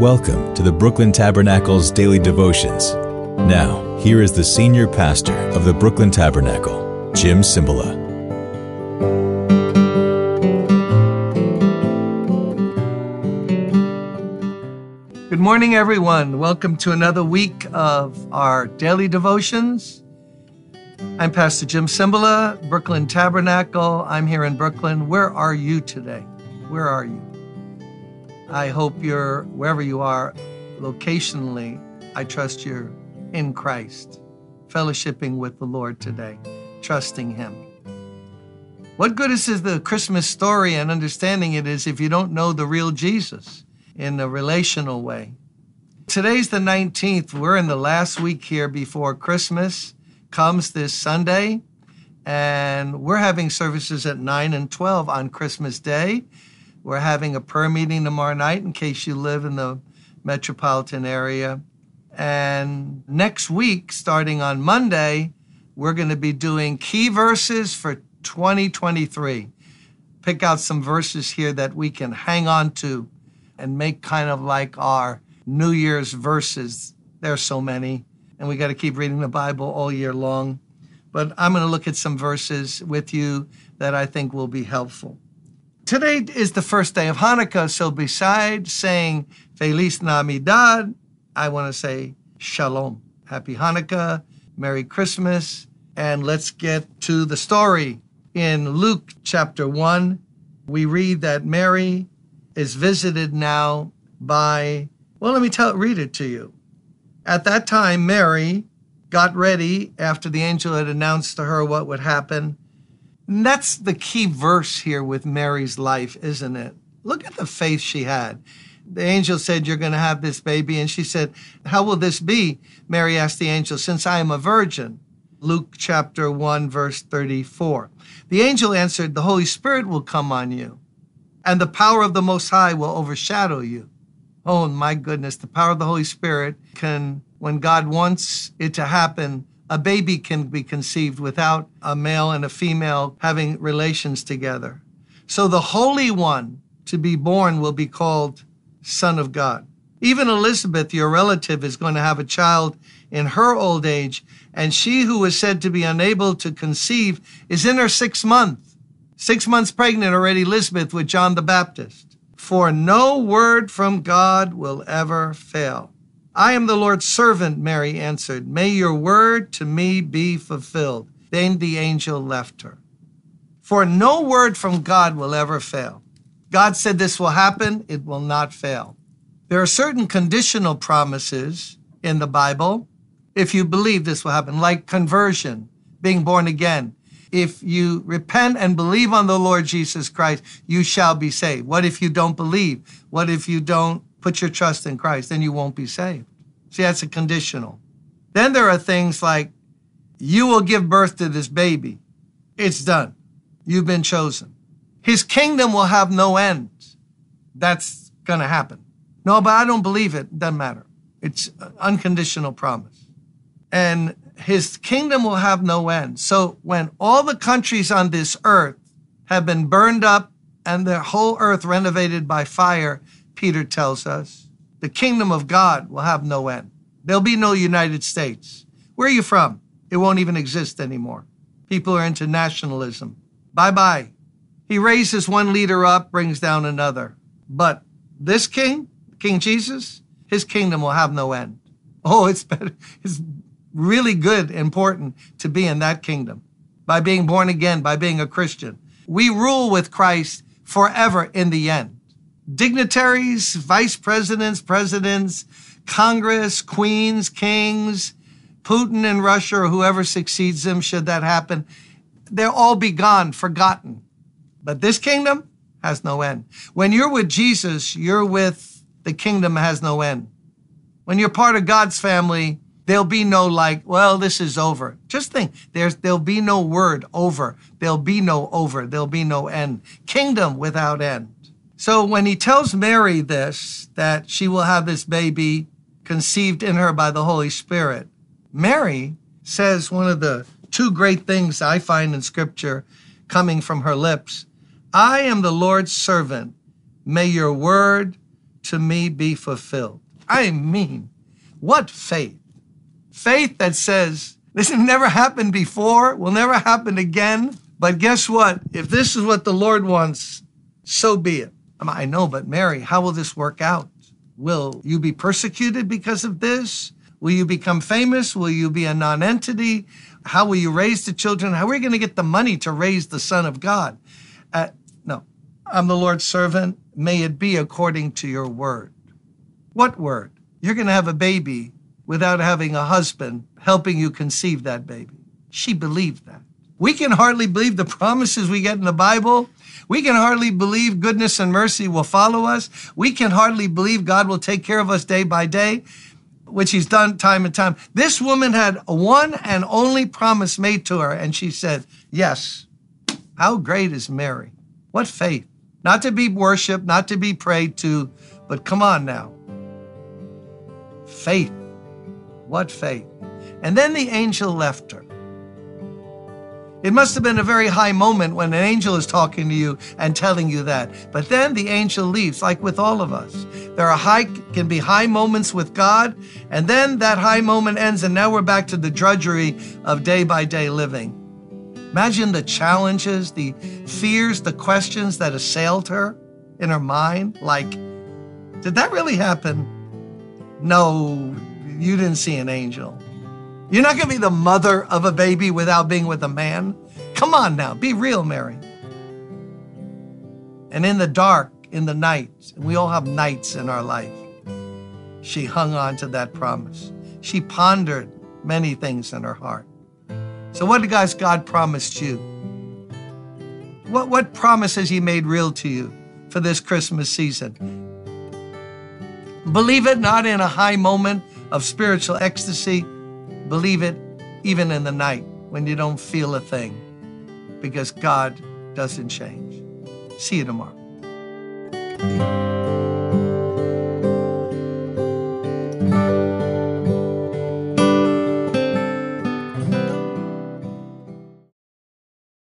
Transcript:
Welcome to the Brooklyn Tabernacle's daily devotions. Now, here is the senior pastor of the Brooklyn Tabernacle, Jim Cymbala. Good morning, everyone. Welcome to another week of our daily devotions. I'm Pastor Jim Cymbala, Brooklyn Tabernacle. I'm here in Brooklyn. Where are you today? Where are you? I hope you're wherever you are locationally. I trust you're in Christ, fellowshipping with the Lord today, trusting Him. What good is the Christmas story and understanding it is if you don't know the real Jesus in a relational way? Today's the 19th. We're in the last week here before Christmas comes this Sunday. And we're having services at 9 and 12 on Christmas Day. We're having a prayer meeting tomorrow night in case you live in the metropolitan area. And next week, starting on Monday, we're going to be doing key verses for 2023. Pick out some verses here that we can hang on to and make kind of like our New Year's verses. There's so many, and we got to keep reading the Bible all year long. But I'm going to look at some verses with you that I think will be helpful. Today is the first day of Hanukkah, so besides saying Feliz Navidad, I want to say Shalom. Happy Hanukkah, Merry Christmas, and let's get to the story. In Luke chapter 1, we read that Mary is visited now by, well, let me tell, read it to you. At that time, Mary got ready after the angel had announced to her what would happen and that's the key verse here with Mary's life, isn't it? Look at the faith she had. The angel said, You're going to have this baby. And she said, How will this be? Mary asked the angel, Since I am a virgin. Luke chapter 1, verse 34. The angel answered, The Holy Spirit will come on you, and the power of the Most High will overshadow you. Oh, my goodness, the power of the Holy Spirit can, when God wants it to happen, a baby can be conceived without a male and a female having relations together. So the Holy One to be born will be called Son of God. Even Elizabeth, your relative, is going to have a child in her old age, and she who was said to be unable to conceive is in her sixth month. Six months pregnant already, Elizabeth, with John the Baptist. For no word from God will ever fail. I am the Lord's servant, Mary answered. May your word to me be fulfilled. Then the angel left her. For no word from God will ever fail. God said this will happen, it will not fail. There are certain conditional promises in the Bible if you believe this will happen, like conversion, being born again. If you repent and believe on the Lord Jesus Christ, you shall be saved. What if you don't believe? What if you don't put your trust in Christ, then you won't be saved. See, that's a conditional. Then there are things like, you will give birth to this baby. It's done. You've been chosen. His kingdom will have no end. That's going to happen. No, but I don't believe it. Doesn't matter. It's unconditional promise. And his kingdom will have no end. So when all the countries on this earth have been burned up and the whole earth renovated by fire, Peter tells us, the kingdom of God will have no end. There'll be no United States. Where are you from? It won't even exist anymore. People are into nationalism. Bye bye. He raises one leader up, brings down another. But this king, King Jesus, his kingdom will have no end. Oh, it's better. It's really good, important to be in that kingdom by being born again, by being a Christian. We rule with Christ forever in the end dignitaries, vice presidents, presidents, Congress, queens, kings, Putin in Russia, or whoever succeeds them, should that happen, they'll all be gone, forgotten. But this kingdom has no end. When you're with Jesus, you're with the kingdom has no end. When you're part of God's family, there'll be no like, well, this is over. Just think, there's there'll be no word over. There'll be no over. There'll be no end. Kingdom without end. So when he tells Mary this, that she will have this baby conceived in her by the Holy Spirit, Mary says one of the two great things I find in scripture coming from her lips I am the Lord's servant. May your word to me be fulfilled. I mean, what faith? Faith that says, this has never happened before, will never happen again. But guess what? If this is what the Lord wants, so be it. I know, but Mary, how will this work out? Will you be persecuted because of this? Will you become famous? Will you be a nonentity? How will you raise the children? How are we going to get the money to raise the Son of God? Uh, no, I'm the Lord's servant. May it be according to your word. What word? You're going to have a baby without having a husband helping you conceive that baby. She believed that. We can hardly believe the promises we get in the Bible. We can hardly believe goodness and mercy will follow us. We can hardly believe God will take care of us day by day, which He's done time and time. This woman had one and only promise made to her, and she said, Yes. How great is Mary? What faith. Not to be worshiped, not to be prayed to, but come on now. Faith. What faith. And then the angel left her. It must have been a very high moment when an angel is talking to you and telling you that. But then the angel leaves, like with all of us. There are high, can be high moments with God, and then that high moment ends, and now we're back to the drudgery of day by day living. Imagine the challenges, the fears, the questions that assailed her in her mind. Like, did that really happen? No, you didn't see an angel. You're not going to be the mother of a baby without being with a man. Come on now, be real, Mary. And in the dark, in the night, and we all have nights in our life, she hung on to that promise. She pondered many things in her heart. So, what has God promised you? What, what promise has He made real to you for this Christmas season? Believe it not in a high moment of spiritual ecstasy, Believe it even in the night when you don't feel a thing because God doesn't change. See you tomorrow.